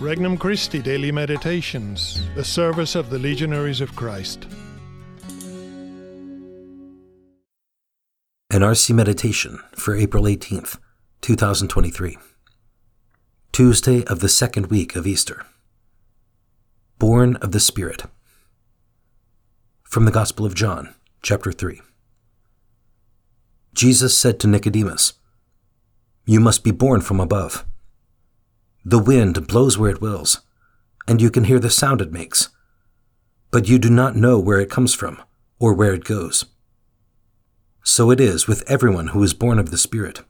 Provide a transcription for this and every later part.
Regnum Christi Daily Meditations, the service of the Legionaries of Christ. An RC Meditation for April 18th, 2023. Tuesday of the second week of Easter. Born of the Spirit. From the Gospel of John, chapter 3. Jesus said to Nicodemus, You must be born from above. The wind blows where it wills, and you can hear the sound it makes, but you do not know where it comes from or where it goes. So it is with everyone who is born of the Spirit.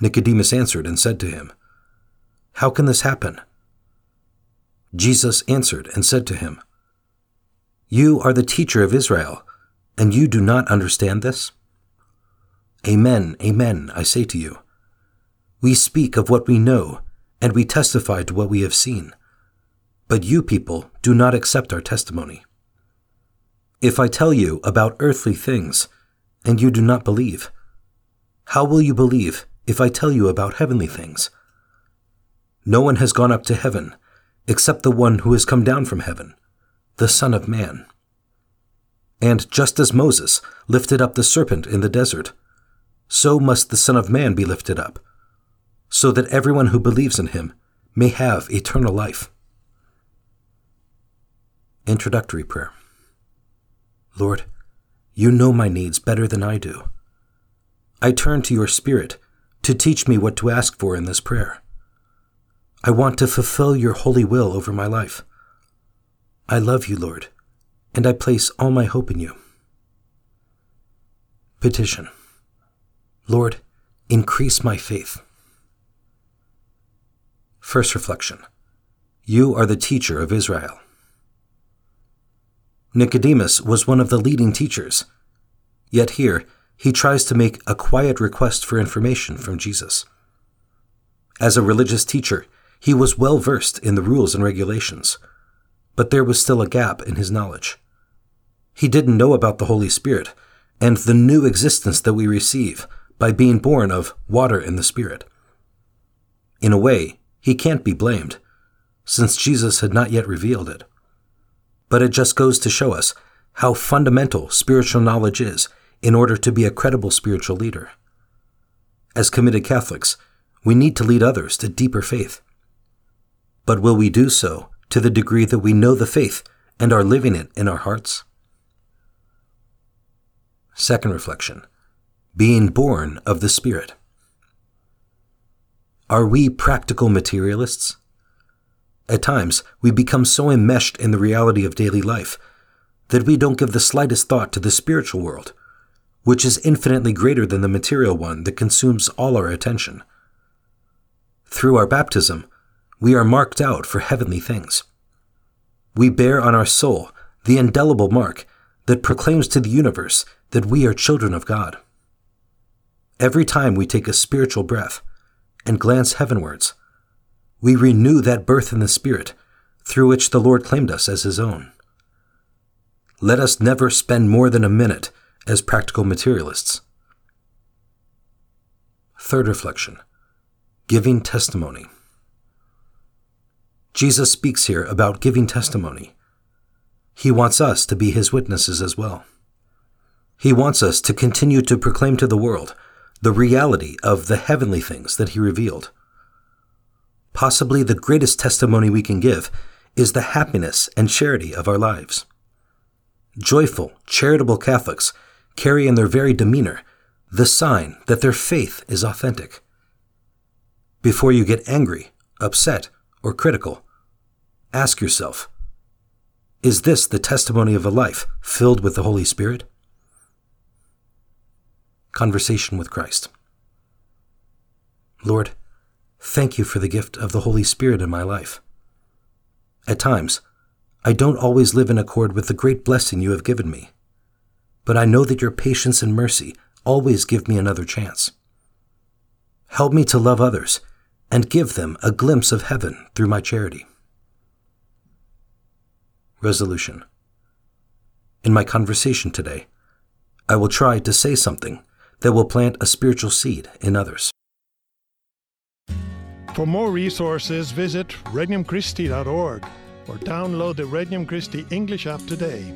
Nicodemus answered and said to him, How can this happen? Jesus answered and said to him, You are the teacher of Israel, and you do not understand this? Amen, amen, I say to you. We speak of what we know, and we testify to what we have seen. But you people do not accept our testimony. If I tell you about earthly things, and you do not believe, how will you believe if I tell you about heavenly things? No one has gone up to heaven except the one who has come down from heaven, the Son of Man. And just as Moses lifted up the serpent in the desert, so must the Son of Man be lifted up so that everyone who believes in him may have eternal life. Introductory Prayer Lord, you know my needs better than I do. I turn to your Spirit to teach me what to ask for in this prayer. I want to fulfill your holy will over my life. I love you, Lord, and I place all my hope in you. Petition Lord, increase my faith. First reflection You are the teacher of Israel. Nicodemus was one of the leading teachers, yet here he tries to make a quiet request for information from Jesus. As a religious teacher, he was well versed in the rules and regulations, but there was still a gap in his knowledge. He didn't know about the Holy Spirit and the new existence that we receive by being born of water and the Spirit. In a way, he can't be blamed, since Jesus had not yet revealed it. But it just goes to show us how fundamental spiritual knowledge is in order to be a credible spiritual leader. As committed Catholics, we need to lead others to deeper faith. But will we do so to the degree that we know the faith and are living it in our hearts? Second reflection Being born of the Spirit. Are we practical materialists? At times, we become so enmeshed in the reality of daily life that we don't give the slightest thought to the spiritual world, which is infinitely greater than the material one that consumes all our attention. Through our baptism, we are marked out for heavenly things. We bear on our soul the indelible mark that proclaims to the universe that we are children of God. Every time we take a spiritual breath, and glance heavenwards. We renew that birth in the Spirit through which the Lord claimed us as His own. Let us never spend more than a minute as practical materialists. Third reflection Giving testimony. Jesus speaks here about giving testimony. He wants us to be His witnesses as well. He wants us to continue to proclaim to the world the reality of the heavenly things that he revealed. Possibly the greatest testimony we can give is the happiness and charity of our lives. Joyful, charitable Catholics carry in their very demeanor the sign that their faith is authentic. Before you get angry, upset, or critical, ask yourself Is this the testimony of a life filled with the Holy Spirit? Conversation with Christ. Lord, thank you for the gift of the Holy Spirit in my life. At times, I don't always live in accord with the great blessing you have given me, but I know that your patience and mercy always give me another chance. Help me to love others and give them a glimpse of heaven through my charity. Resolution In my conversation today, I will try to say something that will plant a spiritual seed in others. For more resources, visit regnumchristi.org or download the Regnum Christi English app today.